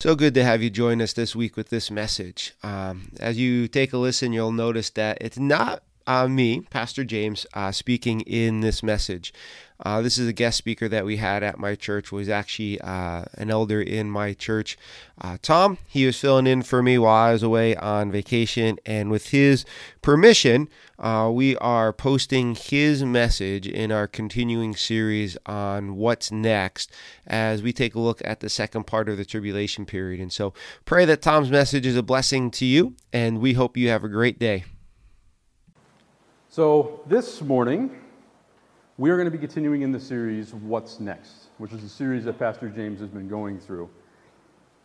So good to have you join us this week with this message. Um, as you take a listen, you'll notice that it's not uh, me, Pastor James, uh, speaking in this message. Uh, this is a guest speaker that we had at my church. Was actually uh, an elder in my church, uh, Tom. He was filling in for me while I was away on vacation, and with his permission, uh, we are posting his message in our continuing series on what's next as we take a look at the second part of the tribulation period. And so, pray that Tom's message is a blessing to you, and we hope you have a great day. So, this morning, we are going to be continuing in the series, What's Next, which is a series that Pastor James has been going through.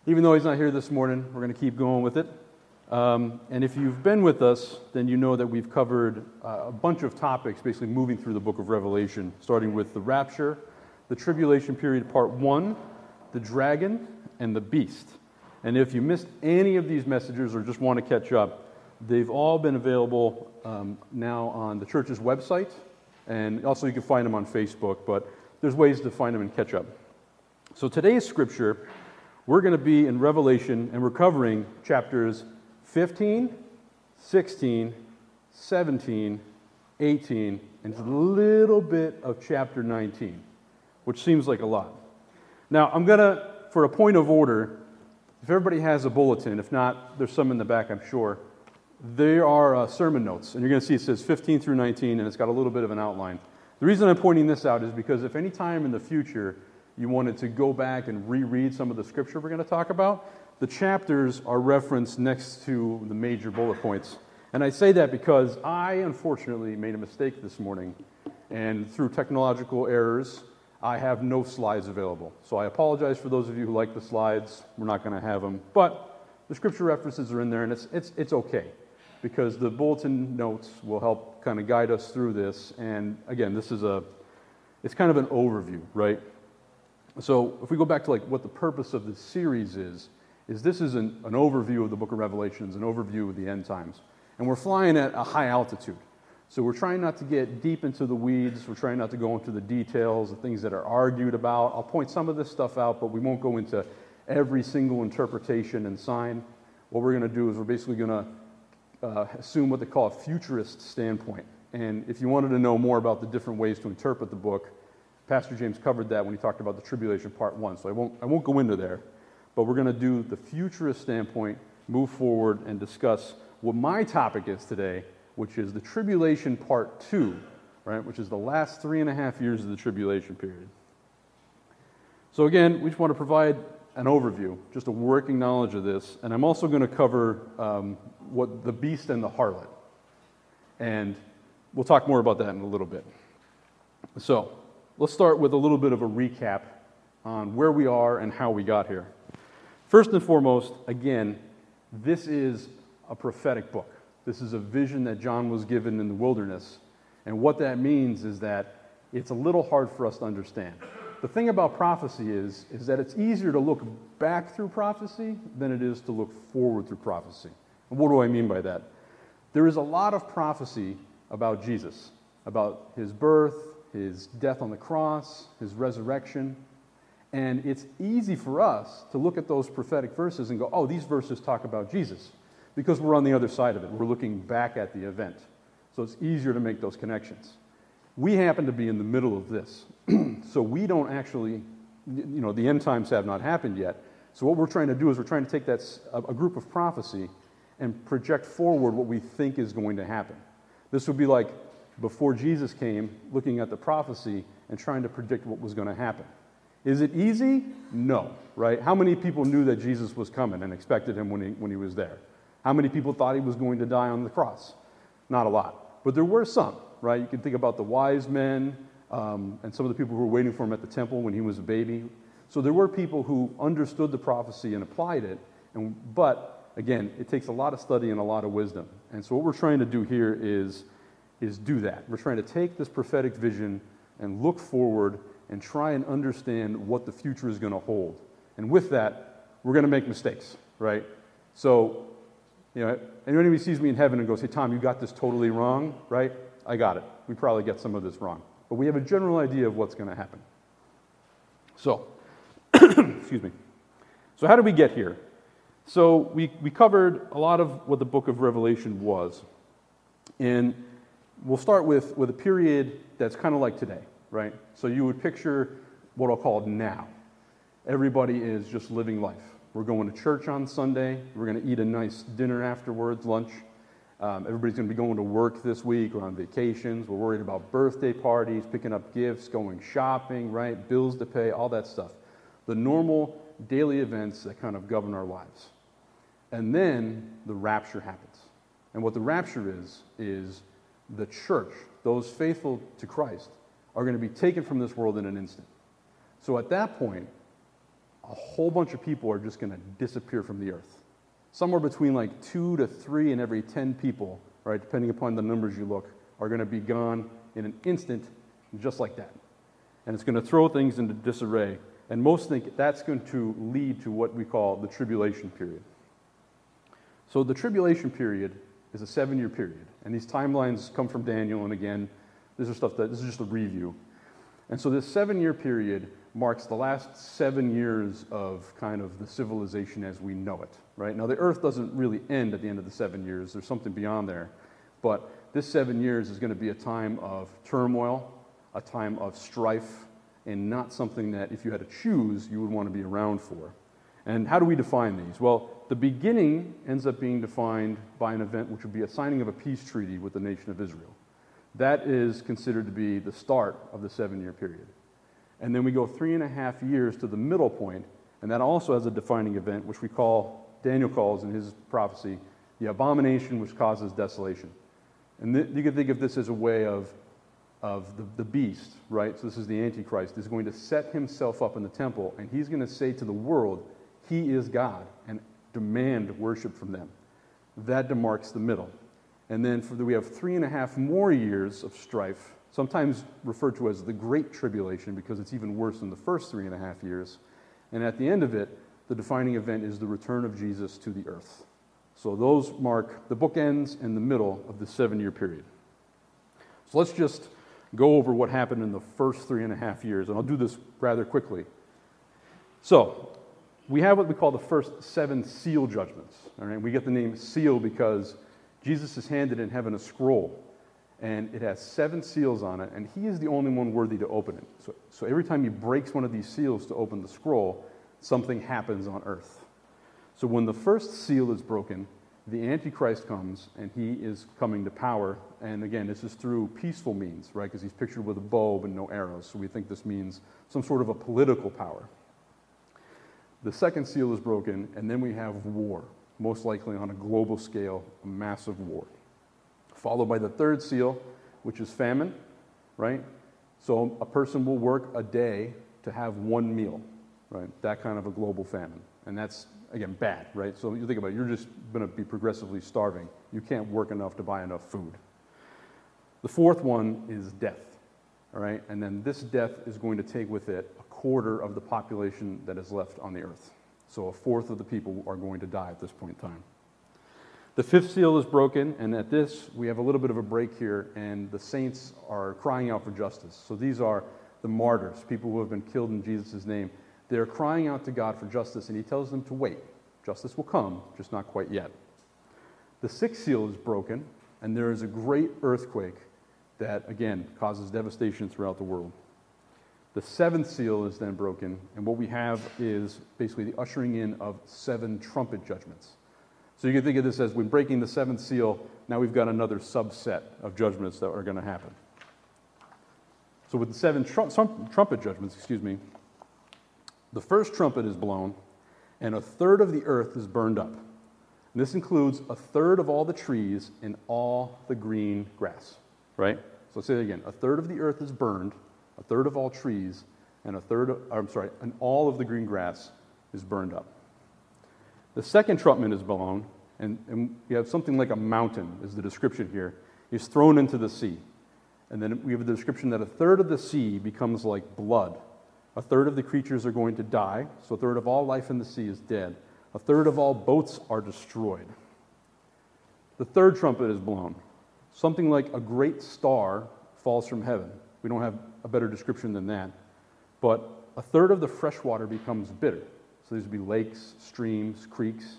Even though he's not here this morning, we're going to keep going with it. Um, and if you've been with us, then you know that we've covered uh, a bunch of topics, basically moving through the book of Revelation, starting with the rapture, the tribulation period, part one, the dragon, and the beast. And if you missed any of these messages or just want to catch up, They've all been available um, now on the church's website, and also you can find them on Facebook, but there's ways to find them and catch up. So today's scripture, we're going to be in Revelation, and we're covering chapters 15, 16, 17, 18, and a little bit of chapter 19, which seems like a lot. Now, I'm going to, for a point of order, if everybody has a bulletin, if not, there's some in the back, I'm sure. There are uh, sermon notes, and you're going to see it says 15 through 19, and it's got a little bit of an outline. The reason I'm pointing this out is because if any time in the future you wanted to go back and reread some of the scripture we're going to talk about, the chapters are referenced next to the major bullet points. And I say that because I unfortunately made a mistake this morning, and through technological errors, I have no slides available. So I apologize for those of you who like the slides. We're not going to have them. But the scripture references are in there, and it's, it's, it's okay because the bulletin notes will help kind of guide us through this. And again, this is a, it's kind of an overview, right? So if we go back to like what the purpose of this series is, is this is an, an overview of the book of Revelations, an overview of the end times. And we're flying at a high altitude. So we're trying not to get deep into the weeds. We're trying not to go into the details, the things that are argued about. I'll point some of this stuff out, but we won't go into every single interpretation and sign. What we're going to do is we're basically going to uh, assume what they call a futurist standpoint. And if you wanted to know more about the different ways to interpret the book, Pastor James covered that when he talked about the tribulation part one. So I won't, I won't go into there. But we're going to do the futurist standpoint, move forward, and discuss what my topic is today, which is the tribulation part two, right? Which is the last three and a half years of the tribulation period. So again, we just want to provide an overview, just a working knowledge of this. And I'm also going to cover um, what the beast and the harlot. And we'll talk more about that in a little bit. So let's start with a little bit of a recap on where we are and how we got here. First and foremost, again, this is a prophetic book. This is a vision that John was given in the wilderness. And what that means is that it's a little hard for us to understand. The thing about prophecy is, is that it's easier to look back through prophecy than it is to look forward through prophecy. And what do I mean by that? There is a lot of prophecy about Jesus, about his birth, his death on the cross, his resurrection. And it's easy for us to look at those prophetic verses and go, oh, these verses talk about Jesus, because we're on the other side of it. We're looking back at the event. So it's easier to make those connections. We happen to be in the middle of this. so we don't actually, you know, the end times have not happened yet. So what we're trying to do is we're trying to take that, a group of prophecy and project forward what we think is going to happen. This would be like before Jesus came, looking at the prophecy and trying to predict what was going to happen. Is it easy? No, right? How many people knew that Jesus was coming and expected him when he, when he was there? How many people thought he was going to die on the cross? Not a lot. But there were some, right? You can think about the wise men um, and some of the people who were waiting for him at the temple when he was a baby. So there were people who understood the prophecy and applied it, And, but again, it takes a lot of study and a lot of wisdom. And so, what we're trying to do here is, is do that. We're trying to take this prophetic vision and look forward and try and understand what the future is going to hold. And with that, we're going to make mistakes, right? So, you know, who sees me in heaven and goes, hey, Tom, you got this totally wrong, right? I got it. We probably get some of this wrong. But we have a general idea of what's going to happen. So, excuse me. So, how did we get here? So, we, we covered a lot of what the book of Revelation was. And we'll start with, with a period that's kind of like today, right? So, you would picture what I'll call now. Everybody is just living life. We're going to church on Sunday. We're going to eat a nice dinner afterwards, lunch. Um, everybody's going to be going to work this week. We're on vacations. We're worried about birthday parties, picking up gifts, going shopping, right? Bills to pay, all that stuff. The normal daily events that kind of govern our lives. And then the rapture happens. And what the rapture is, is the church, those faithful to Christ, are going to be taken from this world in an instant. So at that point, a whole bunch of people are just going to disappear from the earth somewhere between like two to three in every 10 people, right, depending upon the numbers you look, are going to be gone in an instant, just like that. And it's going to throw things into disarray. And most think that's going to lead to what we call the tribulation period. So the tribulation period is a seven year period. And these timelines come from Daniel. And again, this is stuff that this is just a review. And so this seven year period marks the last seven years of kind of the civilization as we know it, right? Now, the earth doesn't really end at the end of the seven years, there's something beyond there. But this seven years is going to be a time of turmoil, a time of strife, and not something that, if you had to choose, you would want to be around for. And how do we define these? Well, the beginning ends up being defined by an event which would be a signing of a peace treaty with the nation of Israel. That is considered to be the start of the seven year period. And then we go three and a half years to the middle point, and that also has a defining event, which we call, Daniel calls in his prophecy, the abomination which causes desolation. And th- you can think of this as a way of, of the, the beast, right? So this is the Antichrist, is going to set himself up in the temple, and he's going to say to the world, he is God, and demand worship from them. That demarks the middle. And then the, we have three and a half more years of strife sometimes referred to as the Great Tribulation because it's even worse than the first three and a half years. And at the end of it, the defining event is the return of Jesus to the earth. So those mark the bookends and the middle of the seven year period. So let's just go over what happened in the first three and a half years, and I'll do this rather quickly. So, we have what we call the first seven seal judgments. All right, we get the name seal because Jesus is handed in heaven a scroll and it has seven seals on it, and he is the only one worthy to open it. So, so every time he breaks one of these seals to open the scroll, something happens on earth. So when the first seal is broken, the Antichrist comes, and he is coming to power. And again, this is through peaceful means, right? Because he's pictured with a bow and no arrows. So we think this means some sort of a political power. The second seal is broken, and then we have war, most likely on a global scale, a massive war followed by the third seal, which is famine, right? So a person will work a day to have one meal, right? That kind of a global famine. And that's, again, bad, right? So you think about it, you're just going to be progressively starving. You can't work enough to buy enough food. The fourth one is death, all right? And then this death is going to take with it a quarter of the population that is left on the earth. So a fourth of the people are going to die at this point in time. The fifth seal is broken, and at this, we have a little bit of a break here, and the saints are crying out for justice. So these are the martyrs, people who have been killed in Jesus' name. They're crying out to God for justice, and He tells them to wait. Justice will come, just not quite yet. The sixth seal is broken, and there is a great earthquake that, again, causes devastation throughout the world. The seventh seal is then broken, and what we have is basically the ushering in of seven trumpet judgments. So you can think of this as when breaking the seventh seal, now we've got another subset of judgments that are going to happen. So with the seven trumpet judgments, excuse me, the first trumpet is blown, and a third of the earth is burned up. And this includes a third of all the trees and all the green grass, right? So let's say it again. A third of the earth is burned, a third of all trees, and a third, of, I'm sorry, and all of the green grass is burned up. The second trumpet is blown, and, and you have something like a mountain, is the description here, is thrown into the sea. And then we have the description that a third of the sea becomes like blood. A third of the creatures are going to die, so a third of all life in the sea is dead. A third of all boats are destroyed. The third trumpet is blown. Something like a great star falls from heaven. We don't have a better description than that. But a third of the fresh water becomes bitter. So these would be lakes, streams, creeks.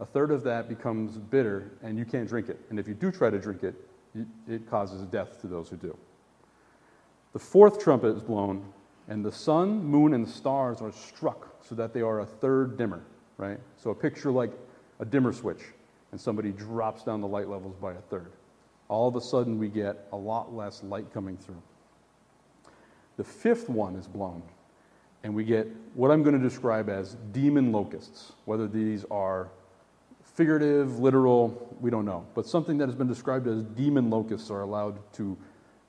A third of that becomes bitter, and you can't drink it. And if you do try to drink it, it causes death to those who do. The fourth trumpet is blown, and the sun, moon, and stars are struck so that they are a third dimmer, right? So a picture like a dimmer switch, and somebody drops down the light levels by a third. All of a sudden, we get a lot less light coming through. The fifth one is blown, and we get what I'm going to describe as demon locusts, whether these are figurative, literal, we don't know. But something that has been described as demon locusts are allowed to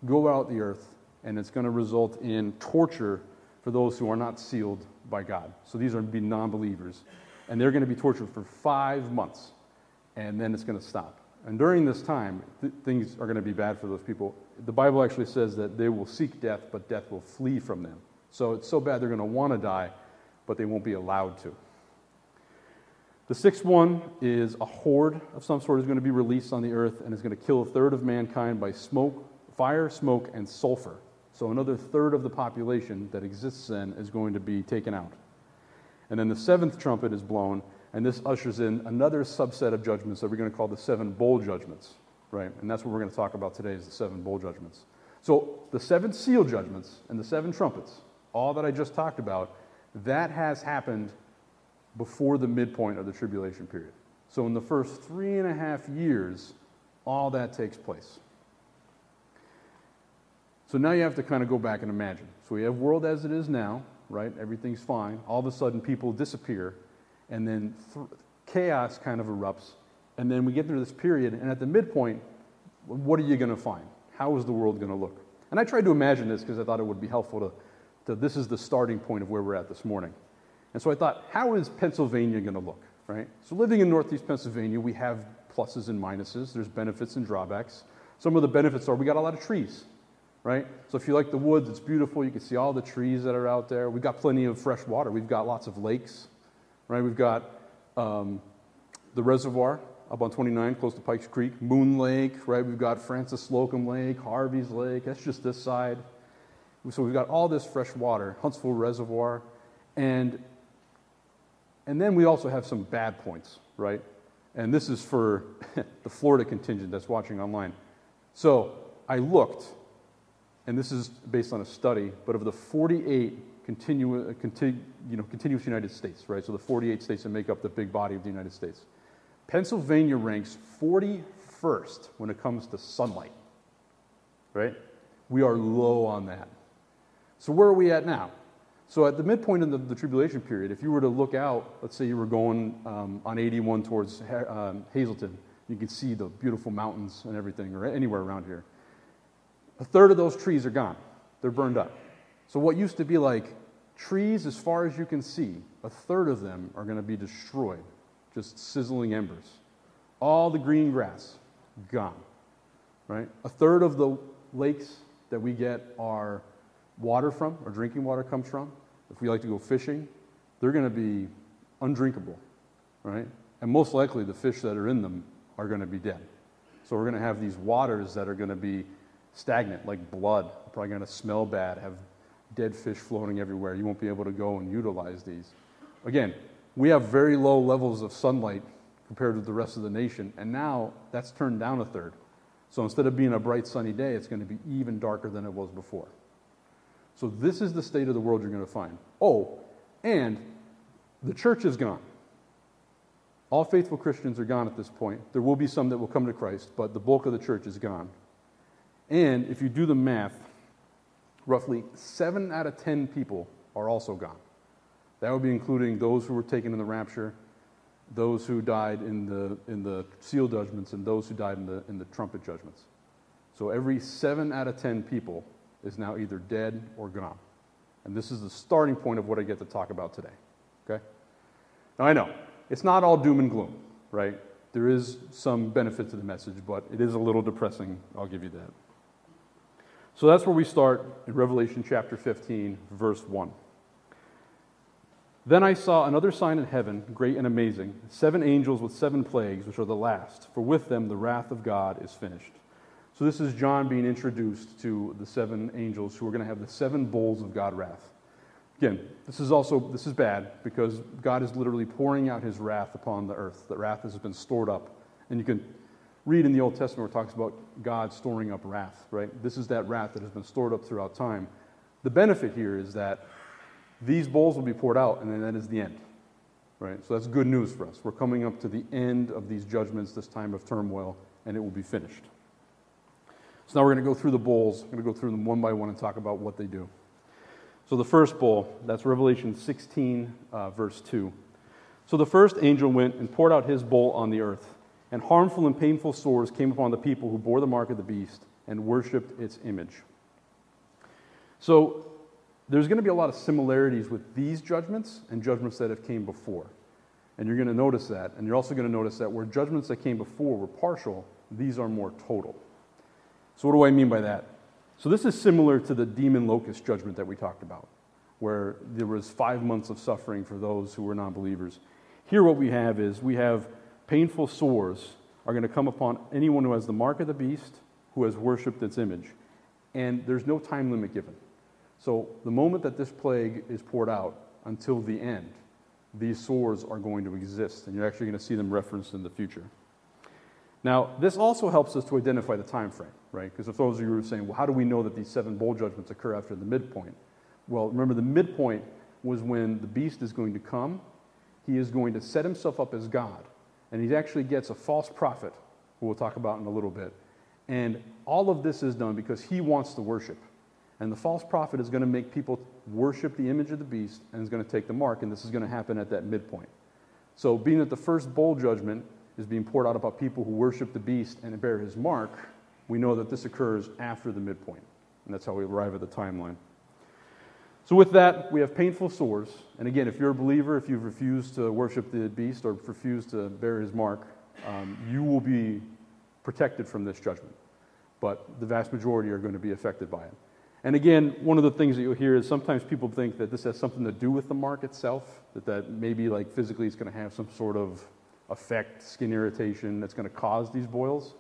go out the earth, and it's going to result in torture for those who are not sealed by God. So these are be non believers. And they're going to be tortured for five months, and then it's going to stop. And during this time, th- things are going to be bad for those people. The Bible actually says that they will seek death, but death will flee from them. So it's so bad they're going to want to die, but they won't be allowed to. The sixth one is a horde of some sort is going to be released on the earth and is going to kill a third of mankind by smoke, fire, smoke, and sulfur. So another third of the population that exists then is going to be taken out. And then the seventh trumpet is blown, and this ushers in another subset of judgments that we're going to call the seven bowl judgments, right? And that's what we're going to talk about today is the seven bowl judgments. So the seven seal judgments and the seven trumpets, all that I just talked about, that has happened before the midpoint of the tribulation period. So, in the first three and a half years, all that takes place. So now you have to kind of go back and imagine. So we have world as it is now, right? Everything's fine. All of a sudden, people disappear, and then th- chaos kind of erupts, and then we get through this period, and at the midpoint, what are you going to find? How is the world going to look? And I tried to imagine this because I thought it would be helpful to, to. This is the starting point of where we're at this morning. And so I thought, how is Pennsylvania going to look, right? So living in Northeast Pennsylvania, we have pluses and minuses. There's benefits and drawbacks. Some of the benefits are we got a lot of trees, right? So if you like the woods, it's beautiful. You can see all the trees that are out there. We've got plenty of fresh water. We've got lots of lakes, right? We've got um, the reservoir up on 29, close to Pikes Creek, Moon Lake, right? We've got Frances Slocum Lake, Harvey's Lake. That's just this side. So we've got all this fresh water, Huntsville Reservoir, and and then we also have some bad points, right? And this is for the Florida contingent that's watching online. So I looked, and this is based on a study, but of the 48 continu- uh, you know, continuous United States, right? So the 48 states that make up the big body of the United States. Pennsylvania ranks 41st when it comes to sunlight, right? We are low on that. So where are we at now? So at the midpoint of the, the, tribulation period, if you were to look out, let's say you were going um, on 81 towards um, Hazleton, you can see the beautiful mountains and everything, or anywhere around here. A third of those trees are gone. They're burned up. So what used to be like trees as far as you can see, a third of them are going to be destroyed, just sizzling embers. All the green grass, gone. Right? A third of the lakes that we get our water from, or drinking water comes from, if we like to go fishing, they're going to be undrinkable, right? And most likely the fish that are in them are going to be dead. So we're going to have these waters that are going to be stagnant, like blood. Probably going to smell bad, have dead fish floating everywhere. You won't be able to go and utilize these. Again, we have very low levels of sunlight compared with the rest of the nation, and now that's turned down a third. So instead of being a bright sunny day, it's going to be even darker than it was before. So, this is the state of the world you're going to find. Oh, and the church is gone. All faithful Christians are gone at this point. There will be some that will come to Christ, but the bulk of the church is gone. And if you do the math, roughly 7 out of 10 people are also gone. That would be including those who were taken in the rapture, those who died in the, in the seal judgments, and those who died in the, in the trumpet judgments. So every 7 out of 10 people is now either dead or gone. And this is the starting point of what I get to talk about today. Okay? Now I know it's not all doom and gloom, right? There is some benefit to the message, but it is a little depressing. I'll give you that. So that's where we start in Revelation chapter 15, verse 1. Then I saw another sign in heaven, great and amazing seven angels with seven plagues, which are the last, for with them the wrath of God is finished. So this is John being introduced to the seven angels who are going to have the seven bowls of God wrath. Again, this is also this is bad because God is literally pouring out his wrath upon the earth. The wrath has been stored up. And you can read in the Old Testament where it talks about God storing up wrath, right? This is that wrath that has been stored up throughout time. The benefit here is that these bowls will be poured out, and then that is the end. Right? So that's good news for us. We're coming up to the end of these judgments, this time of turmoil, and it will be finished. So now we're going to go through the bowls. I'm going to go through them one by one and talk about what they do. So the first bowl, that's Revelation 16, uh, verse 2. So the first angel went and poured out his bowl on the earth, and harmful and painful sores came upon the people who bore the mark of the beast and worshipped its image. So there's going to be a lot of similarities with these judgments and judgments that have came before. And you're going to notice that. And you're also going to notice that where judgments that came before were partial, these are more total. So, what do I mean by that? So, this is similar to the demon locust judgment that we talked about, where there was five months of suffering for those who were non believers. Here, what we have is we have painful sores are going to come upon anyone who has the mark of the beast, who has worshiped its image. And there's no time limit given. So the moment that this plague is poured out until the end, these sores are going to exist, and you're actually going to see them referenced in the future. Now, this also helps us to identify the time frame, right? Because if those of you were saying, well, how do we know that these seven bowl judgments occur after the midpoint? Well, remember, the midpoint was when the beast is going to come. He is going to set himself up as God, and he actually gets a false prophet, who we'll talk about in a little bit. And all of this is done because he wants to worship. And the false prophet is going to make people worship the image of the beast and is going to take the mark, and this is going to happen at that midpoint. So, being that the first bowl judgment is being poured out about people who worship the beast and bear his mark, we know that this occurs after the midpoint. And that's how we arrive at the timeline. So, with that, we have painful sores. And again, if you're a believer, if you've refused to worship the beast or refused to bear his mark, um, you will be protected from this judgment. But the vast majority are going to be affected by it. And again, one of the things that you'll hear is sometimes people think that this has something to do with the mark itself, that, that maybe like physically it's going to have some sort of effect, skin irritation that's going to cause these boils.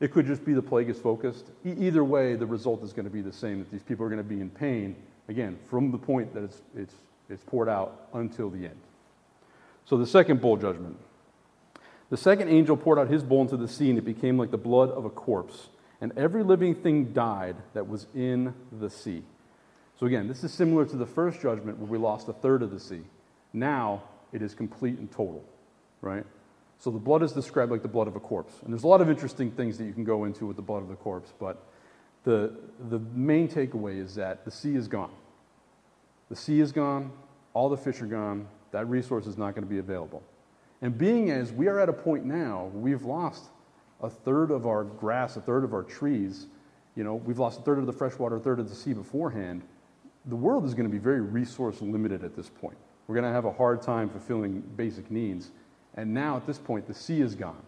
It could just be the plague is focused. E- either way, the result is going to be the same, that these people are going to be in pain, again, from the point that it's, it's, it's poured out until the end. So the second bowl judgment. The second angel poured out his bowl into the sea, and it became like the blood of a corpse and every living thing died that was in the sea. So, again, this is similar to the first judgment where we lost a third of the sea. Now it is complete and total, right? So, the blood is described like the blood of a corpse. And there's a lot of interesting things that you can go into with the blood of the corpse, but the, the main takeaway is that the sea is gone. The sea is gone, all the fish are gone, that resource is not going to be available. And being as we are at a point now, we've lost a third of our grass, a third of our trees. You know, we've lost a third of the freshwater, a third of the sea beforehand. The world is going to be very resource limited at this point. We're going to have a hard time fulfilling basic needs. And now at this point, the sea is gone.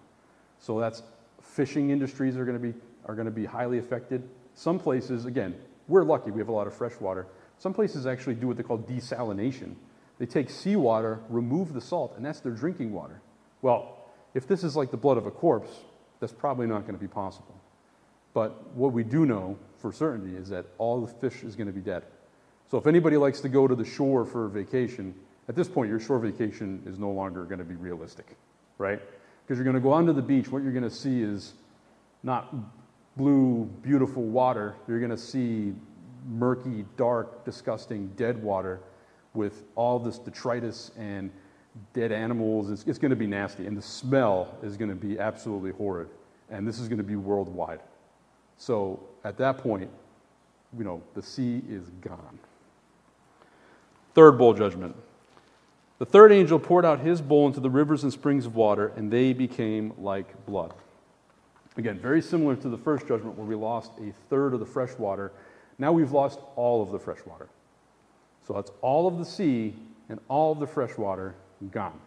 So that's fishing industries are going to be, are going to be highly affected. Some places, again, we're lucky, we have a lot of fresh water. Some places actually do what they call desalination. They take seawater, remove the salt, and that's their drinking water. Well, if this is like the blood of a corpse, that's probably not going to be possible. But what we do know for certainty is that all the fish is going to be dead. So if anybody likes to go to the shore for a vacation, at this point, your shore vacation is no longer going to be realistic, right? Because you're going to go onto the beach, what you're going to see is not blue, beautiful water. You're going to see murky, dark, disgusting, dead water with all this detritus and dead animals. It's, it's going to be nasty. And the smell is going to be absolutely horrid. And this is going to be worldwide. So at that point, you know, the sea is gone. Third bowl judgment. The third angel poured out his bowl into the rivers and springs of water, and they became like blood. Again, very similar to the first judgment where we lost a third of the fresh water. Now we've lost all of the fresh water. So that's all of the sea and all of the fresh water gone.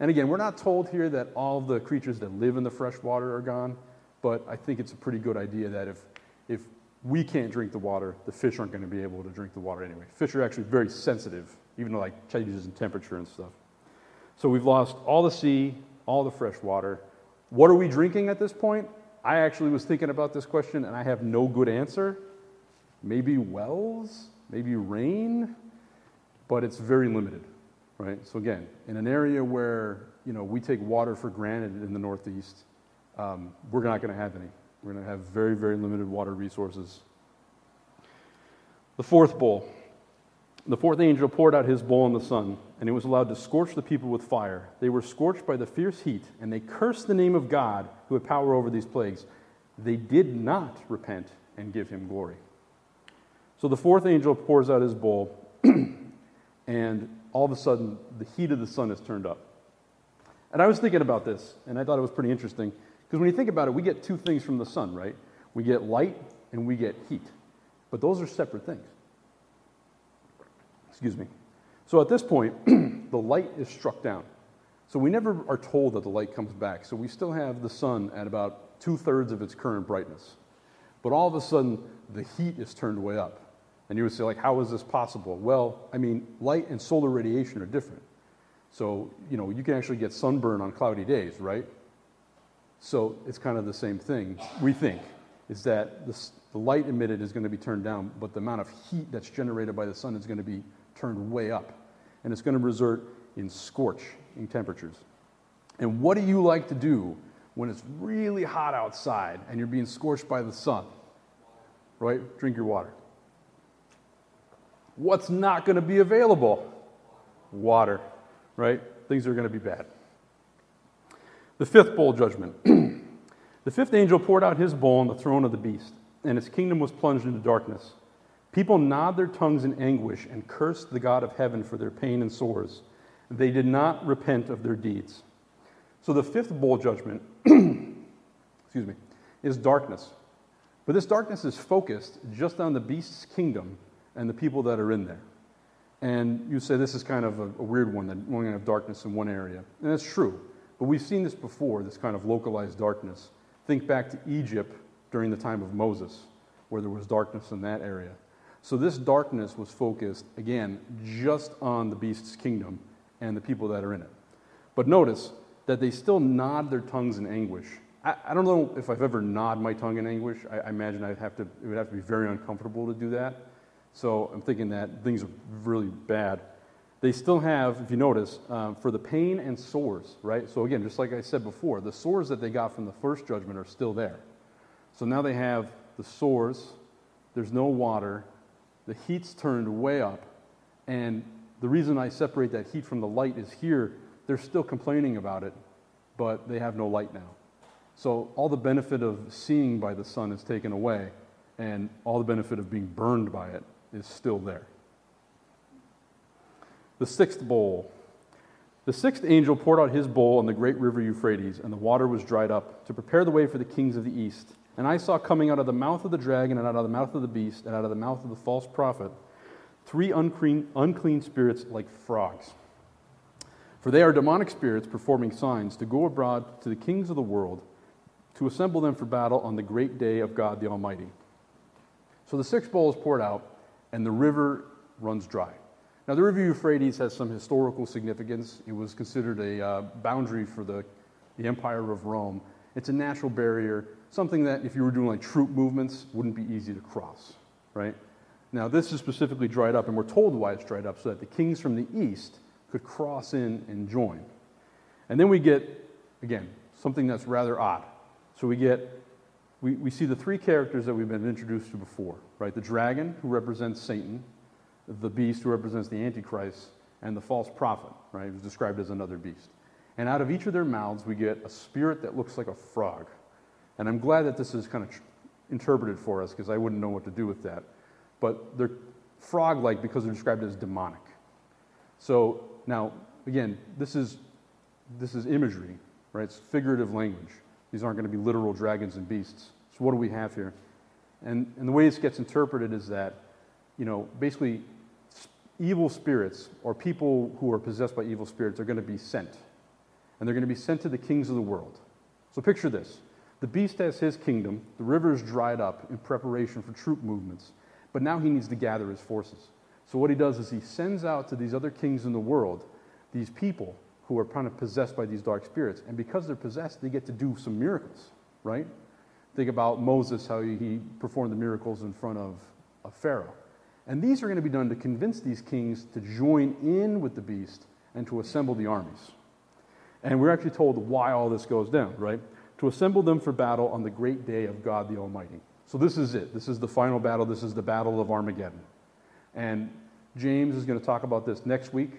And again, we're not told here that all the creatures that live in the fresh water are gone, but I think it's a pretty good idea that if, if we can't drink the water, the fish aren't going to be able to drink the water anyway. Fish are actually very sensitive, even to like changes in temperature and stuff. So we've lost all the sea, all the fresh water. What are we drinking at this point? I actually was thinking about this question and I have no good answer. Maybe wells, maybe rain, but it's very limited, right? So again, in an area where you know we take water for granted in the Northeast, um, we're not going to have any. We're going to have very, very limited water resources. The fourth bowl. The fourth angel poured out his bowl on the sun, and it was allowed to scorch the people with fire. They were scorched by the fierce heat, and they cursed the name of God who had power over these plagues. They did not repent and give him glory. So the fourth angel pours out his bowl, and all of a sudden, the heat of the sun is turned up. And I was thinking about this, and I thought it was pretty interesting. Because when you think about it, we get two things from the sun, right? We get light and we get heat. But those are separate things. Excuse me. So at this point, the light is struck down. So we never are told that the light comes back. So we still have the sun at about two thirds of its current brightness. But all of a sudden, the heat is turned way up. And you would say, like, how is this possible? Well, I mean, light and solar radiation are different. So, you know, you can actually get sunburn on cloudy days, right? So it's kind of the same thing, we think, is that this, the light emitted is going to be turned down, but the amount of heat that's generated by the sun is going to be turned way up. And it's going to result in scorching temperatures. And what do you like to do when it's really hot outside and you're being scorched by the sun? Right? Drink your water. What's not going to be available? Water, right? Things are going to be bad. The fifth bowl judgment. the fifth angel poured out his bowl on the throne of the beast, and its kingdom was plunged into darkness. People gnawed their tongues in anguish and cursed the God of heaven for their pain and sores. They did not repent of their deeds. So the fifth bowl judgment, excuse me, is darkness. But this darkness is focused just on the beast's kingdom and the people that are in there. And you say this is kind of a, a weird one that we're going to have darkness in one area. And that's true. But we've seen this before, this kind of localized darkness. Think back to Egypt during the time of Moses, where there was darkness in that area. So this darkness was focused, again, just on the beast's kingdom and the people that are in it. But notice that they still nod their tongues in anguish. I, I don't know if I've ever gnawed my tongue in anguish. I, I imagine I'd have to, it would have to be very uncomfortable to do that. So I'm thinking that things are really bad they still have, if you notice, um, for the pain and sores, right? So again, just like I said before, the sores that they got from the first judgment are still there. So now they have the sores, there's no water, the heat's turned way up, and the reason I separate that heat from the light is here, they're still complaining about it, but they have no light now. So all the benefit of seeing by the sun is taken away, and all the benefit of being burned by it is still there. The sixth bowl. The sixth angel poured out his bowl on the great river Euphrates, and the water was dried up to prepare the way for the kings of the east. And I saw coming out of the mouth of the dragon, and out of the mouth of the beast, and out of the mouth of the false prophet, three unclean, unclean spirits like frogs. For they are demonic spirits performing signs to go abroad to the kings of the world to assemble them for battle on the great day of God the Almighty. So the sixth bowl is poured out, and the river runs dry. Now, the River Euphrates has some historical significance. It was considered a uh, boundary for the, the Empire of Rome. It's a natural barrier, something that if you were doing like troop movements, wouldn't be easy to cross, right? Now, this is specifically dried up, and we're told why it's dried up, so that the kings from the east could cross in and join. And then we get, again, something that's rather odd. So we get, we, we see the three characters that we've been introduced to before, right? The dragon, who represents Satan, the beast who represents the Antichrist, and the false prophet, right, who's described as another beast. And out of each of their mouths, we get a spirit that looks like a frog. And I'm glad that this is kind of tr- interpreted for us because I wouldn't know what to do with that. But they're frog like because they're described as demonic. So now, again, this is, this is imagery, right? It's figurative language. These aren't going to be literal dragons and beasts. So what do we have here? And, and the way this gets interpreted is that, you know, basically evil spirits or people who are possessed by evil spirits are going to be sent. and they're going to be sent to the kings of the world. So picture this the beast has his kingdom, the river is dried up in preparation for troop movements, but now he needs to gather his forces. So what he does is he sends out to these other kings in the world these people who are kind of possessed by these dark spirits. And because they're possessed, they get to do some miracles, right? Think about Moses, how he, performed the miracles in front of, of Pharaoh. And these are going to be done to convince these kings to join in with the beast and to assemble the armies. And we're actually told why all this goes down, right? To assemble them for battle on the great day of God the Almighty. So this is it. This is the final battle. This is the battle of Armageddon. And James is going to talk about this next week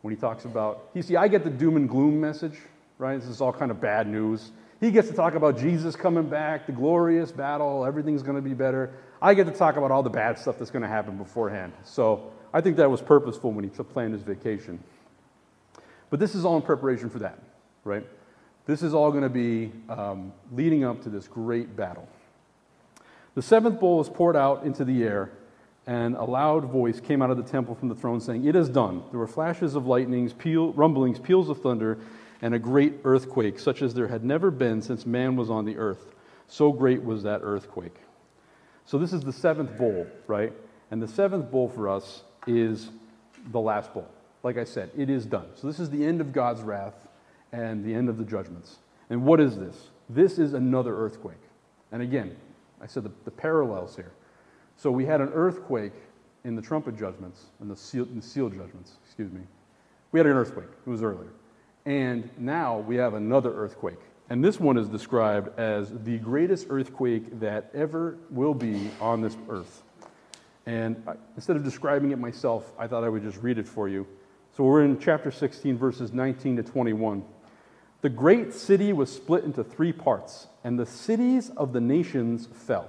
when he talks about, you see, I get the doom and gloom message, right? This is all kind of bad news. He gets to talk about Jesus coming back, the glorious battle, everything's going to be better. I get to talk about all the bad stuff that's going to happen beforehand. So I think that was purposeful when he planned his vacation. But this is all in preparation for that, right? This is all going to be um, leading up to this great battle. The seventh bowl is poured out into the air, and a loud voice came out of the temple from the throne saying, It is done. There were flashes of lightnings, rumblings, peals of thunder, and a great earthquake, such as there had never been since man was on the earth. So great was that earthquake. So this is the seventh bowl, right? And the seventh bowl for us is the last bowl. Like I said, it is done. So this is the end of God's wrath and the end of the judgments. And what is this? This is another earthquake. And again, I said the, the parallels here. So we had an earthquake in the trumpet judgments and the seal, the seal judgments, excuse me. We had an earthquake, it was earlier. And now we have another earthquake. And this one is described as the greatest earthquake that ever will be on this earth. And instead of describing it myself, I thought I would just read it for you. So we're in chapter 16, verses 19 to 21. The great city was split into three parts, and the cities of the nations fell.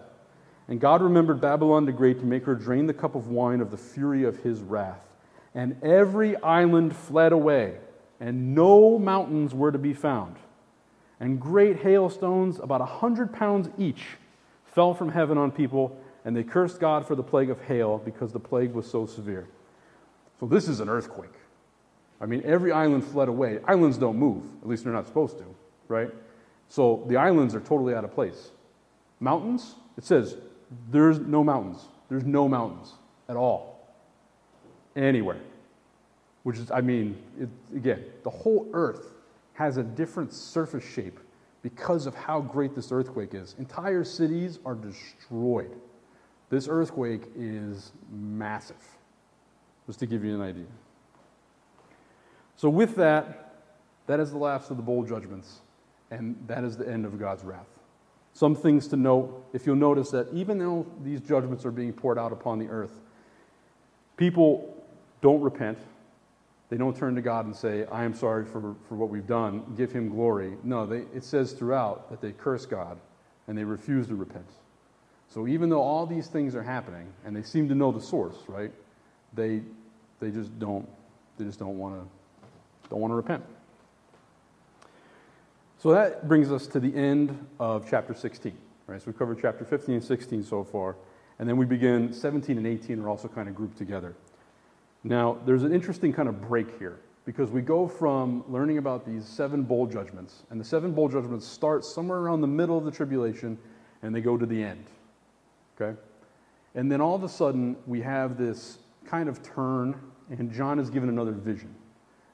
And God remembered Babylon the Great to make her drain the cup of wine of the fury of his wrath. And every island fled away, and no mountains were to be found. And great hailstones, about a hundred pounds each, fell from heaven on people, and they cursed God for the plague of hail because the plague was so severe. So, this is an earthquake. I mean, every island fled away. Islands don't move, at least they're not supposed to, right? So, the islands are totally out of place. Mountains, it says there's no mountains. There's no mountains at all. Anywhere. Which is, I mean, it, again, the whole earth has a different surface shape because of how great this earthquake is. Entire cities are destroyed. This earthquake is massive, just to give you an idea. So, with that, that is the last of the bowl judgments, and that is the end of God's wrath. Some things to note if you'll notice that even though these judgments are being poured out upon the earth, people don't repent. They don't turn to God and say, I am sorry for, for what we've done, give him glory. No, they, it says throughout that they curse God and they refuse to repent. So even though all these things are happening and they seem to know the source, right? They, they just don't they just don't want to don't want to repent. So that brings us to the end of chapter 16. Right? So we've covered chapter 15 and 16 so far. And then we begin 17 and 18 are also kind of grouped together. Now, there's an interesting kind of break here because we go from learning about these seven bowl judgments, and the seven bowl judgments start somewhere around the middle of the tribulation and they go to the end. Okay? And then all of a sudden, we have this kind of turn, and John is given another vision.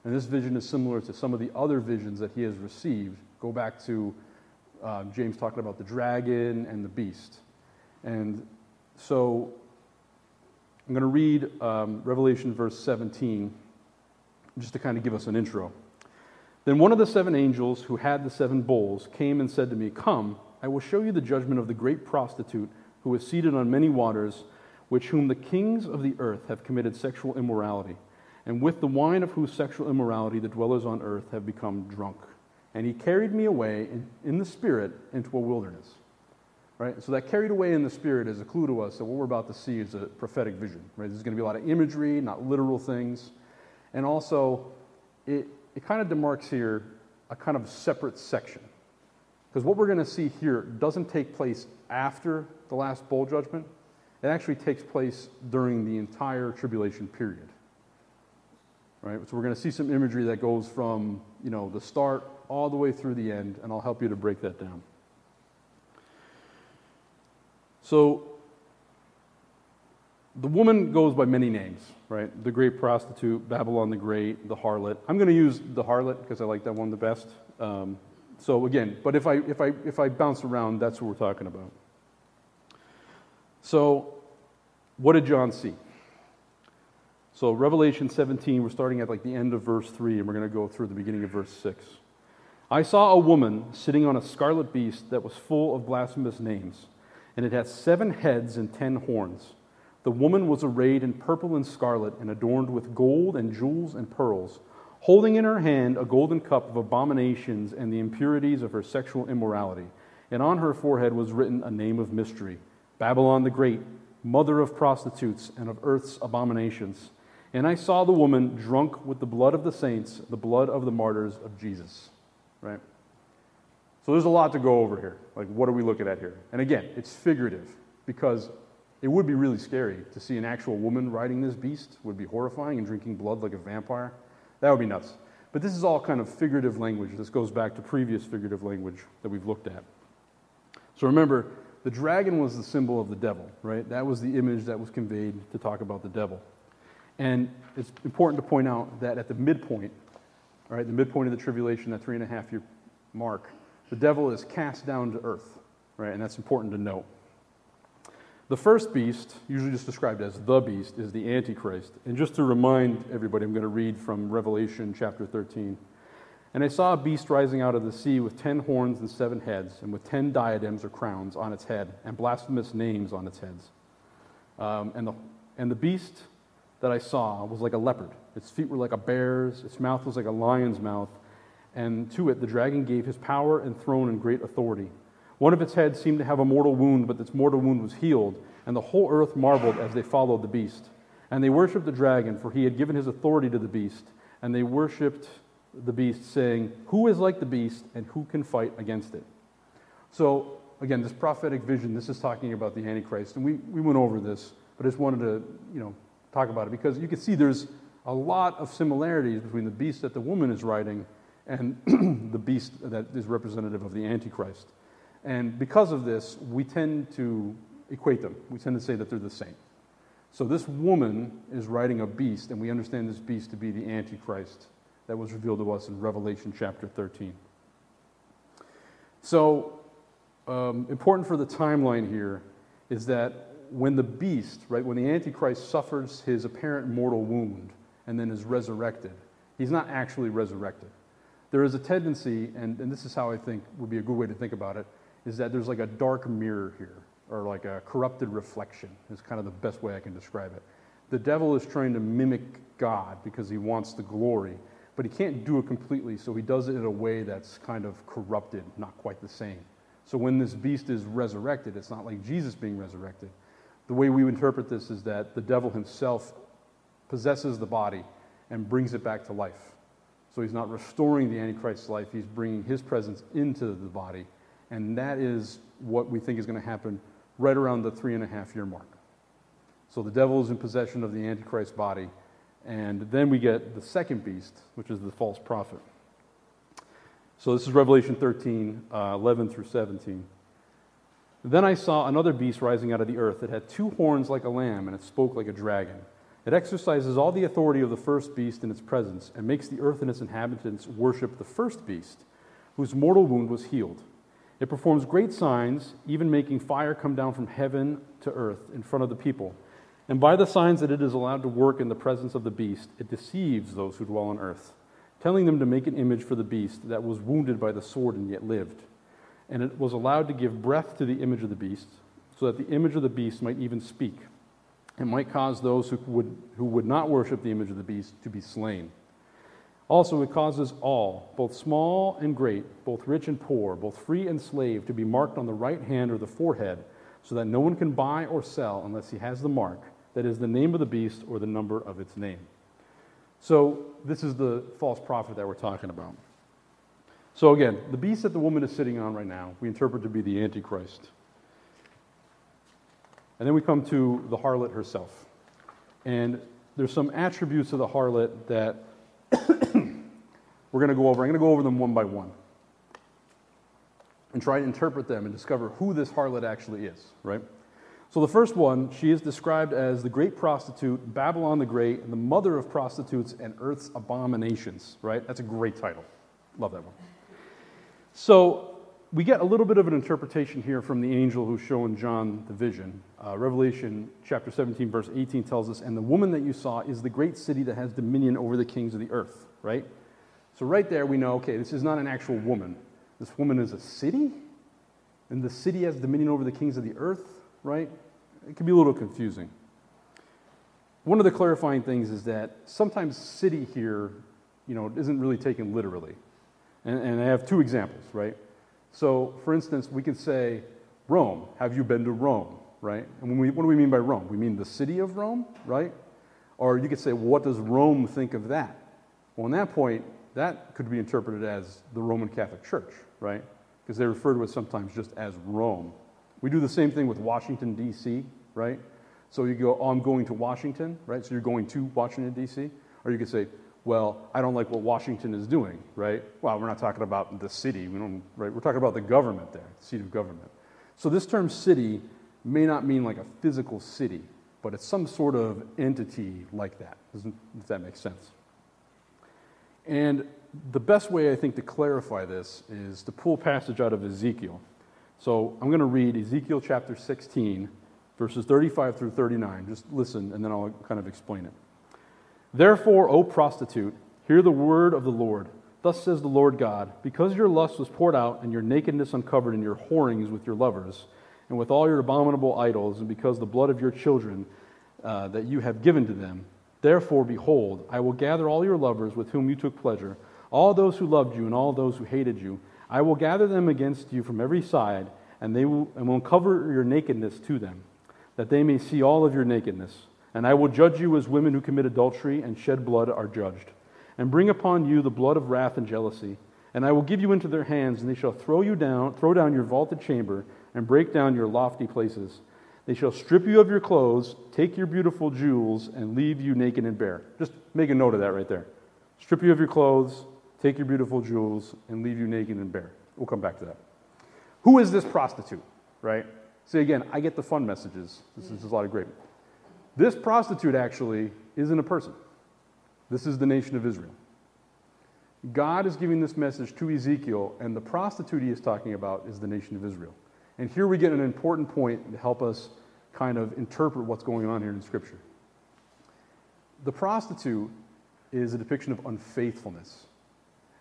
And this vision is similar to some of the other visions that he has received Go back to uh, James talking about the dragon and the beast. And so I'm going to read um, Revelation verse 17 just to kind of give us an intro. Then one of the seven angels who had the seven bowls came and said to me, Come, I will show you the judgment of the great prostitute who is seated on many waters, which whom the kings of the earth have committed sexual immorality, and with the wine of whose sexual immorality the dwellers on earth have become drunk and he carried me away in, in, the spirit into a wilderness. Right? So that carried away in the spirit is a clue to us that what we're about to see is a prophetic vision. Right? There's going to be a lot of imagery, not literal things. And also, it, it kind of demarks here a kind of separate section. Because what we're going to see here doesn't take place after the last bowl judgment. It actually takes place during the entire tribulation period. Right? So we're going to see some imagery that goes from, you know, the start all the way through the end, and I'll help you to break that down. So, the woman goes by many names, right? The great prostitute, Babylon the Great, the harlot. I'm going to use the harlot because I like that one the best. Um, so again, but if I if I if I bounce around, that's what we're talking about. So, what did John see? So Revelation 17, we're starting at like the end of verse 3, and we're going to go through the beginning of verse 6. I saw a woman sitting on a scarlet beast that was full of blasphemous names, and it has seven heads and ten horns. The woman was arrayed in purple and scarlet and adorned with gold and jewels and pearls, holding in her hand a golden cup of abominations and the impurities of her sexual immorality. And on her forehead was written a name of mystery Babylon the Great, mother of prostitutes and of earth's abominations. And I saw the woman drunk with the blood of the saints, the blood of the martyrs of Jesus. Right? So there's a lot to go over here. Like, what are we looking at here? And again, it's figurative because it would be really scary to see an actual woman riding this beast, would be horrifying and drinking blood like a vampire. That would be nuts. But this is all kind of figurative language. This goes back to previous figurative language that we've looked at. So remember, the dragon was the symbol of the devil, right? That was the image that was conveyed to talk about the devil. And it's important to point out that at the midpoint, all right, the midpoint of the tribulation, that three and a half year mark, the devil is cast down to earth, right? And that's important to note. The first beast, usually just described as the beast, is the Antichrist. And just to remind everybody, I'm going to read from Revelation chapter 13. And I saw a beast rising out of the sea with ten horns and seven heads, and with ten diadems or crowns on its head, and blasphemous names on its heads. Um, and, the, and the beast that I saw was like a leopard. Its feet were like a bear's, its mouth was like a lion's mouth, and to it the dragon gave his power and throne and great authority. One of its heads seemed to have a mortal wound, but its mortal wound was healed, and the whole earth marveled as they followed the beast. And they worshipped the dragon, for he had given his authority to the beast, and they worshipped the beast, saying, Who is like the beast, and who can fight against it? So, again, this prophetic vision, this is talking about the Antichrist, and we, we went over this, but I just wanted to, you know, talk about it because you can see there's a lot of similarities between the beast that the woman is riding and the beast that is representative of the Antichrist. And because of this, we tend to equate them. We tend to say that they're the same. So this woman is riding a beast, and we understand this beast to be the Antichrist that was revealed to us in Revelation chapter 13. So, um, important for the timeline here is that when the beast, right, when the Antichrist suffers his apparent mortal wound and then is resurrected, he's not actually resurrected. There is a tendency, and, and this is how I think would be a good way to think about it, is that there's like a dark mirror here, or like a corrupted reflection, is kind of the best way I can describe it. The devil is trying to mimic God because he wants the glory, but he can't do it completely, so he does it in a way that's kind of corrupted, not quite the same. So when this beast is resurrected, it's not like Jesus being resurrected the way we interpret this is that the devil himself possesses the body and brings it back to life. So he's not restoring the Antichrist's life, he's bringing his presence into the body. And that is what we think is going to happen right around the three and a half year mark. So the devil is in possession of the Antichrist's body. And then we get the second beast, which is the false prophet. So this is Revelation 13, uh, 11 through 17. Then I saw another beast rising out of the earth. It had two horns like a lamb, and it spoke like a dragon. It exercises all the authority of the first beast in its presence, and makes the earth and its inhabitants worship the first beast, whose mortal wound was healed. It performs great signs, even making fire come down from heaven to earth in front of the people. And by the signs that it is allowed to work in the presence of the beast, it deceives those who dwell on earth, telling them to make an image for the beast that was wounded by the sword and yet lived and it was allowed to give breath to the image of the beast, so that the image of the beast might even speak. It might cause those who would, who would not worship the image of the beast to be slain. Also, it causes all, both small and great, both rich and poor, both free and slave, to be marked on the right hand or the forehead, so that no one can buy or sell unless he has the mark, that is, the name of the beast or the number of its name. So, this is the false prophet that we're talking about. So again, the beast that the woman is sitting on right now, we interpret to be the Antichrist. And then we come to the harlot herself. And there's some attributes of the harlot that we're going to go over. I'm going to go over them one by one. and try to interpret them and discover who this harlot actually is, right? So the first one, she is described as the great prostitute, Babylon the Great, and the mother of prostitutes and earth's abominations, right? That's a great title. Love that one. So we get a little bit of an interpretation here from the angel who's showing John the vision. Uh, Revelation chapter 17, verse 18 tells us, And the woman that you saw is the great city that has dominion over the kings of the earth, right? So right there we know, okay, this is not an actual woman. This woman is a city, and the city has dominion over the kings of the earth, right? It can be a little confusing. One of the clarifying things is that sometimes city here, you know, isn't really taken literally. And, and I have two examples, right? So, for instance, we can say, Rome, have you been to Rome, right? And we, what do we mean by Rome? We mean the city of Rome, right? Or you could say, well, what does Rome think of that? Well, in that point, that could be interpreted as the Roman Catholic Church, right? Because they refer to it sometimes just as Rome. We do the same thing with Washington, D.C., right? So you go, oh, I'm going to Washington, right? So you're going to Washington, D.C. Or you could say, well, I don't like what Washington is doing, right? Well, we're not talking about the city, we don't, right? We're talking about the government there, the seat of government. So this term city may not mean like a physical city, but it's some sort of entity like that. Doesn't, does that make sense? And the best way, I think, to clarify this is to pull passage out of Ezekiel. So I'm going to read Ezekiel chapter 16, verses 35 through 39. Just listen, and then I'll kind of explain it. Therefore, O prostitute, hear the word of the Lord. Thus says the Lord God Because your lust was poured out, and your nakedness uncovered, and your whorings with your lovers, and with all your abominable idols, and because the blood of your children uh, that you have given to them, therefore, behold, I will gather all your lovers with whom you took pleasure, all those who loved you, and all those who hated you. I will gather them against you from every side, and they will, and will cover your nakedness to them, that they may see all of your nakedness. And I will judge you as women who commit adultery and shed blood are judged, and bring upon you the blood of wrath and jealousy. And I will give you into their hands, and they shall throw you down, throw down your vaulted chamber, and break down your lofty places. They shall strip you of your clothes, take your beautiful jewels, and leave you naked and bare. Just make a note of that right there. Strip you of your clothes, take your beautiful jewels, and leave you naked and bare. We'll come back to that. Who is this prostitute, right? See, again, I get the fun messages. This is a lot of great. This prostitute actually isn't a person. This is the nation of Israel. God is giving this message to Ezekiel, and the prostitute he is talking about is the nation of Israel. And here we get an important point to help us kind of interpret what's going on here in Scripture. The prostitute is a depiction of unfaithfulness.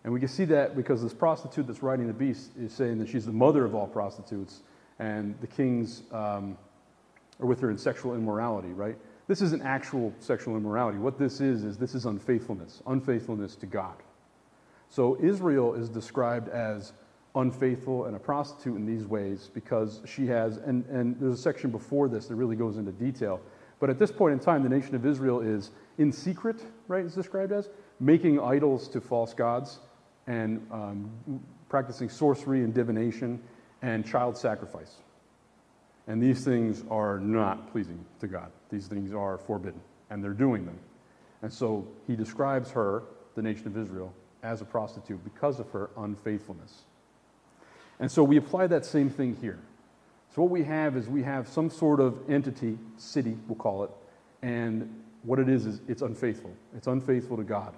And we can see that because this prostitute that's riding the beast is saying that she's the mother of all prostitutes, and the kings um, are with her in sexual immorality, right? This isn't actual sexual immorality. What this is, is this is unfaithfulness, unfaithfulness to God. So Israel is described as unfaithful and a prostitute in these ways because she has, and, and there's a section before this that really goes into detail. But at this point in time, the nation of Israel is in secret, right? It's described as making idols to false gods and um, practicing sorcery and divination and child sacrifice. And these things are not pleasing to God. These things are forbidden, and they're doing them. And so he describes her, the nation of Israel, as a prostitute because of her unfaithfulness. And so we apply that same thing here. So what we have is we have some sort of entity, city, we'll call it, and what it is is it's unfaithful. It's unfaithful to God.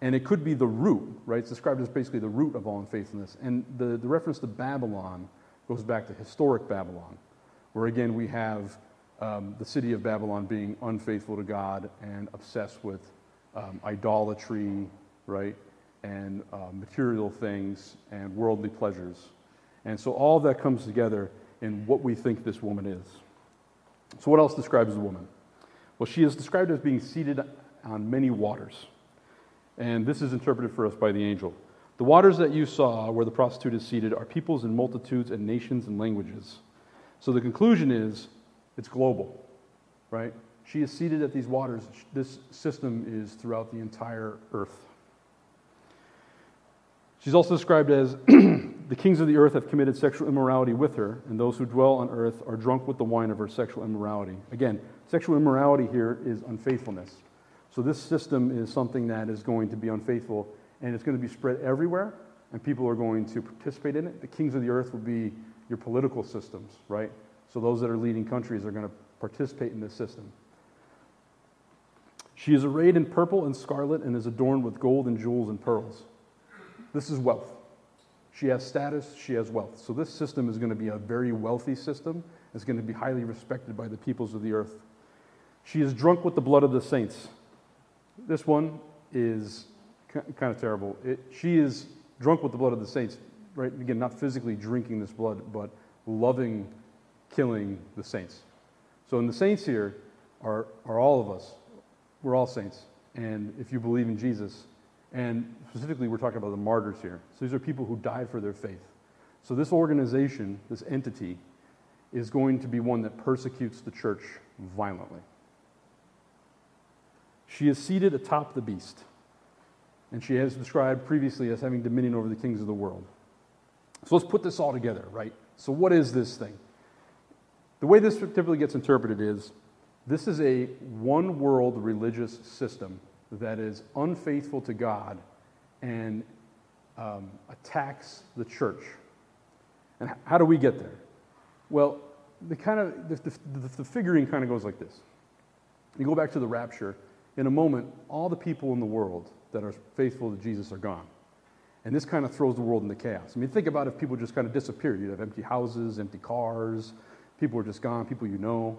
And it could be the root, right? It's described as basically the root of all unfaithfulness. And the, the reference to Babylon goes back to historic Babylon, where again we have um, the city of Babylon being unfaithful to God and obsessed with um, idolatry, right? And uh, material things and worldly pleasures. And so all that comes together in what we think this woman is. So, what else describes the woman? Well, she is described as being seated on many waters. And this is interpreted for us by the angel. The waters that you saw where the prostitute is seated are peoples and multitudes and nations and languages. So the conclusion is it's global, right? She is seated at these waters. This system is throughout the entire earth. She's also described as the kings of the earth have committed sexual immorality with her, and those who dwell on earth are drunk with the wine of her sexual immorality. Again, sexual immorality here is unfaithfulness. So this system is something that is going to be unfaithful, and it's going to be spread everywhere, and people are going to participate in it. The kings of the earth will be your political systems, right? So those that are leading countries are going to participate in this system. She is arrayed in purple and scarlet and is adorned with gold and jewels and pearls. This is wealth. She has status, she has wealth. So this system is going to be a very wealthy system. It's going to be highly respected by the peoples of the earth. She is drunk with the blood of the saints. This one is kind of terrible. It, she is drunk with the blood of the saints, right? Again, not physically drinking this blood, but loving killing the saints. So, in the saints here are, are all of us. We're all saints. And if you believe in Jesus, and specifically, we're talking about the martyrs here. So, these are people who died for their faith. So, this organization, this entity, is going to be one that persecutes the church violently. She is seated atop the beast, and she has described previously as having dominion over the kings of the world. So let's put this all together, right? So, what is this thing? The way this typically gets interpreted is this is a one world religious system that is unfaithful to God and um, attacks the church. And how do we get there? Well, the kind of the, the, the figuring kind of goes like this. You go back to the rapture. In a moment, all the people in the world that are faithful to Jesus are gone. And this kind of throws the world into chaos. I mean, think about if people just kind of disappear. You'd have empty houses, empty cars, people are just gone, people you know.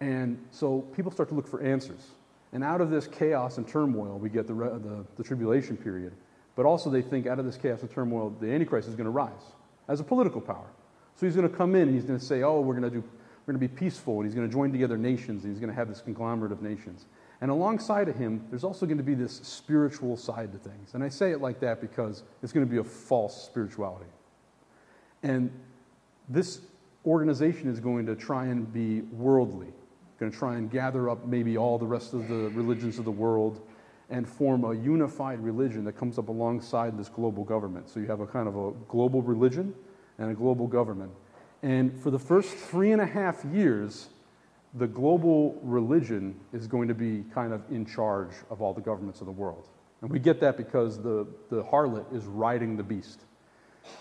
And so people start to look for answers. And out of this chaos and turmoil, we get the, the, the tribulation period. But also, they think out of this chaos and turmoil, the Antichrist is going to rise as a political power. So he's going to come in and he's going to say, oh, we're going to do, we're going to be peaceful, and he's going to join together nations, and he's going to have this conglomerate of nations. And alongside of him, there's also going to be this spiritual side to things. And I say it like that because it's going to be a false spirituality. And this organization is going to try and be worldly, going to try and gather up maybe all the rest of the religions of the world and form a unified religion that comes up alongside this global government. So you have a kind of a global religion and a global government. And for the first three and a half years, the global religion is going to be kind of in charge of all the governments of the world. And we get that because the, the harlot is riding the beast.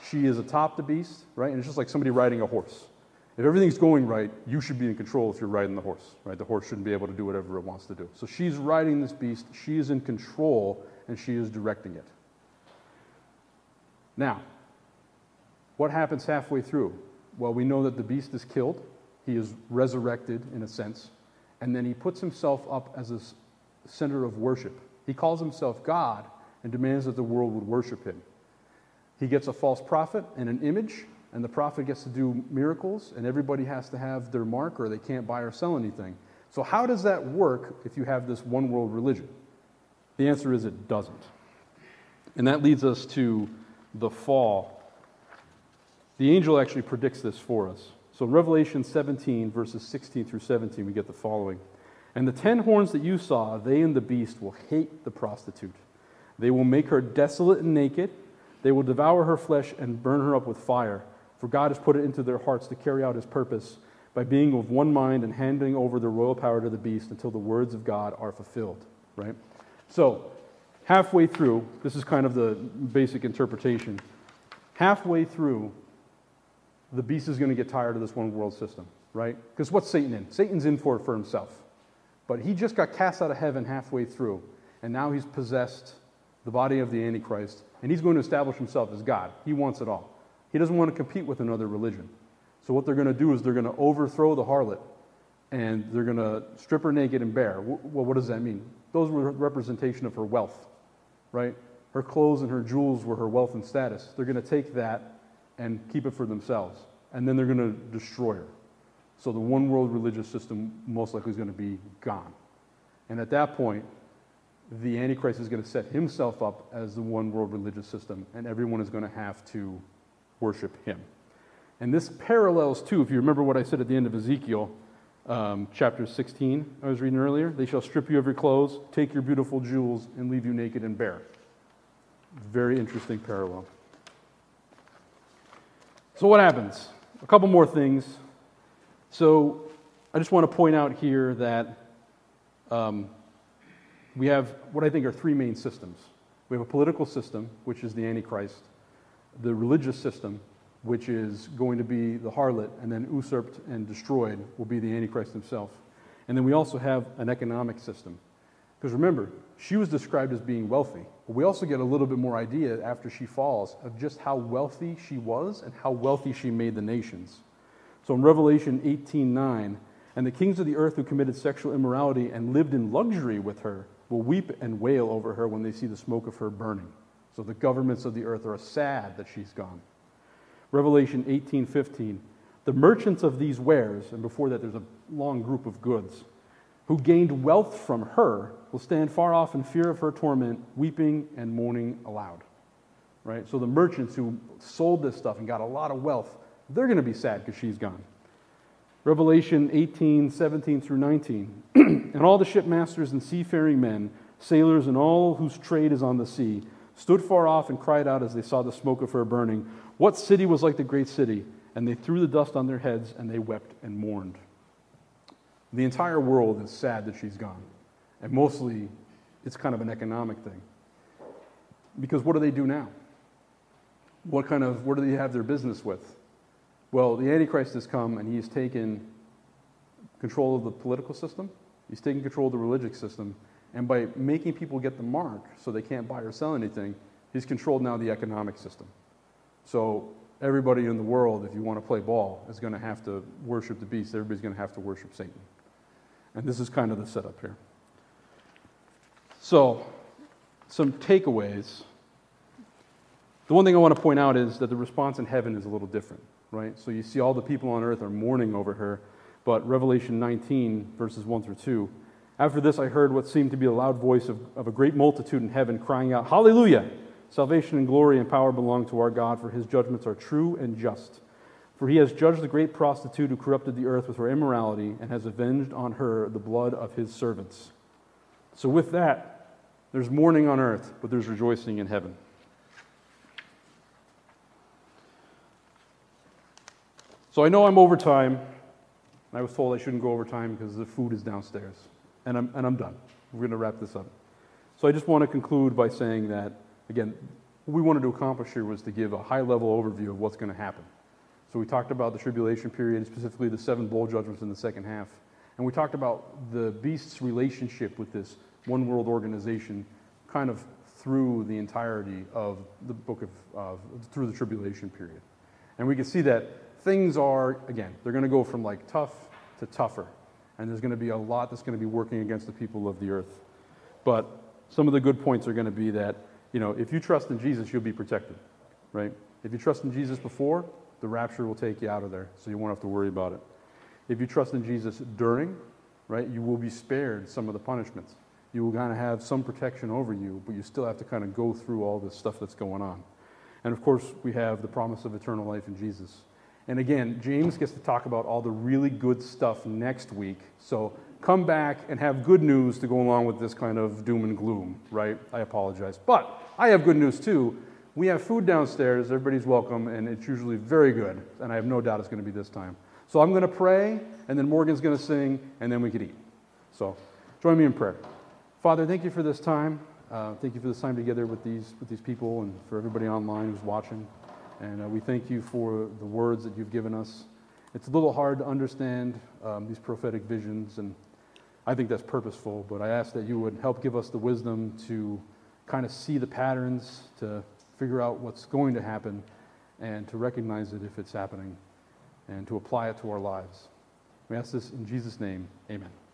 She is atop the beast, right? And it's just like somebody riding a horse. If everything's going right, you should be in control if you're riding the horse, right? The horse shouldn't be able to do whatever it wants to do. So she's riding this beast, she is in control, and she is directing it. Now, what happens halfway through? Well, we know that the beast is killed, he is resurrected in a sense, and then he puts himself up as a center of worship. He calls himself God and demands that the world would worship him. He gets a false prophet and an image, and the prophet gets to do miracles, and everybody has to have their mark or they can't buy or sell anything. So, how does that work if you have this one world religion? The answer is it doesn't. And that leads us to the fall. The angel actually predicts this for us. So, in Revelation 17, verses 16 through 17, we get the following And the ten horns that you saw, they and the beast will hate the prostitute. They will make her desolate and naked. They will devour her flesh and burn her up with fire. For God has put it into their hearts to carry out his purpose by being of one mind and handing over the royal power to the beast until the words of God are fulfilled. Right? So, halfway through, this is kind of the basic interpretation. Halfway through, the beast is going to get tired of this one world system, right? Because what's Satan in? Satan's in for it for himself. But he just got cast out of heaven halfway through, and now he's possessed the body of the Antichrist, and he's going to establish himself as God. He wants it all. He doesn't want to compete with another religion. So what they're going to do is they're going to overthrow the harlot and they're going to strip her naked and bare. Well, what does that mean? Those were representation of her wealth, right? Her clothes and her jewels were her wealth and status. They're going to take that and keep it for themselves. And then they're going to destroy her. So the one world religious system most likely is going to be gone. And at that point, the Antichrist is going to set himself up as the one world religious system, and everyone is going to have to worship him. And this parallels too, if you remember what I said at the end of Ezekiel um, chapter 16, I was reading earlier. They shall strip you of your clothes, take your beautiful jewels, and leave you naked and bare. Very interesting parallel. So, what happens? A couple more things. So, I just want to point out here that um, we have what I think are three main systems. We have a political system, which is the Antichrist. the religious system, which is going to be the harlot, and then usurped and destroyed will be the Antichrist himself. And then we also have an economic system. Because remember, she was described as being wealthy. But we also get a little bit more idea after she falls of just how wealthy she was and how wealthy she made the nations. So in Revelation 18:9, and the kings of the earth who committed sexual immorality and lived in luxury with her will weep and wail over her when they see the smoke of her burning. So the governments of the earth are sad that she's gone. Revelation 18:15, the merchants of these wares, and before that there's a long group of goods, who gained wealth from her will stand far off in fear of her torment, weeping and mourning aloud. Right? So the merchants who sold this stuff and got a lot of wealth, they're going to be sad because she's gone. Revelation 18, 17 through 19. and all the shipmasters and seafaring men, sailors, and all whose trade is on the sea, stood far off and cried out as they saw the smoke of her burning, What city was like the great city? And they threw the dust on their heads and they wept and mourned. The entire world is sad that she's gone. And mostly, it's kind of an economic thing. Because what do they do now? What kind of, what do they have their business with? Well, the Antichrist has come and he's taken control of the political system, he's taken control of the religious system, and by making people get the mark so they can't buy or sell anything, he's controlled now the economic system. So everybody in the world, if you want to play ball, is going to have to worship the beast. Everybody's going to have to worship Satan. And this is kind of the setup here. So, some takeaways. The one thing I want to point out is that the response in heaven is a little different, right? So you see all the people on earth are mourning over her, but Revelation 19, verses 1 through 2. After this, I heard what seemed to be a loud voice of, of a great multitude in heaven crying out, Hallelujah! Salvation and glory and power belong to our God, for his judgments are true and just. For he has judged the great prostitute who corrupted the earth with her immorality and has avenged on her the blood of his servants. So, with that, there's mourning on earth, but there's rejoicing in heaven. So, I know I'm over time. I was told I shouldn't go over time because the food is downstairs. And I'm, and I'm done. We're going to wrap this up. So, I just want to conclude by saying that, again, what we wanted to accomplish here was to give a high level overview of what's going to happen. So we talked about the tribulation period, specifically the seven bowl judgments in the second half. And we talked about the beast's relationship with this one world organization kind of through the entirety of the book of, through the tribulation period. And we can see that things are, again, they're going to go from like tough to tougher. And there's going to be a lot that's going to be working against the people of the earth. But some of the good points are going to be that, you know, if you trust in Jesus, you'll be protected, right? If you trust in Jesus before, the rapture will take you out of there, so you won't have to worry about it. If you trust in Jesus during, right, you will be spared some of the punishments. You will kind of have some protection over you, but you still have to kind of go through all this stuff that's going on. And of course, we have the promise of eternal life in Jesus. And again, James gets to talk about all the really good stuff next week. So come back and have good news to go along with this kind of doom and gloom, right? I apologize. But I have good news too we have food downstairs. Everybody's welcome, and it's usually very good. And I have no doubt it's going to be this time. So I'm going to pray, and then Morgan's going to sing, and then we could eat. So join me in prayer. Father, thank you for this time. Uh, thank you for this time together with these, with these people and for everybody online who's watching. And uh, we thank you for the words that you've given us. It's a little hard to understand um, these prophetic visions, and I think that's purposeful, but I ask that you would help give us the wisdom to kind of see the patterns, to figure out what's going to happen and to recognize it if it's happening and to apply it to our lives. We ask this in Jesus' name. Amen.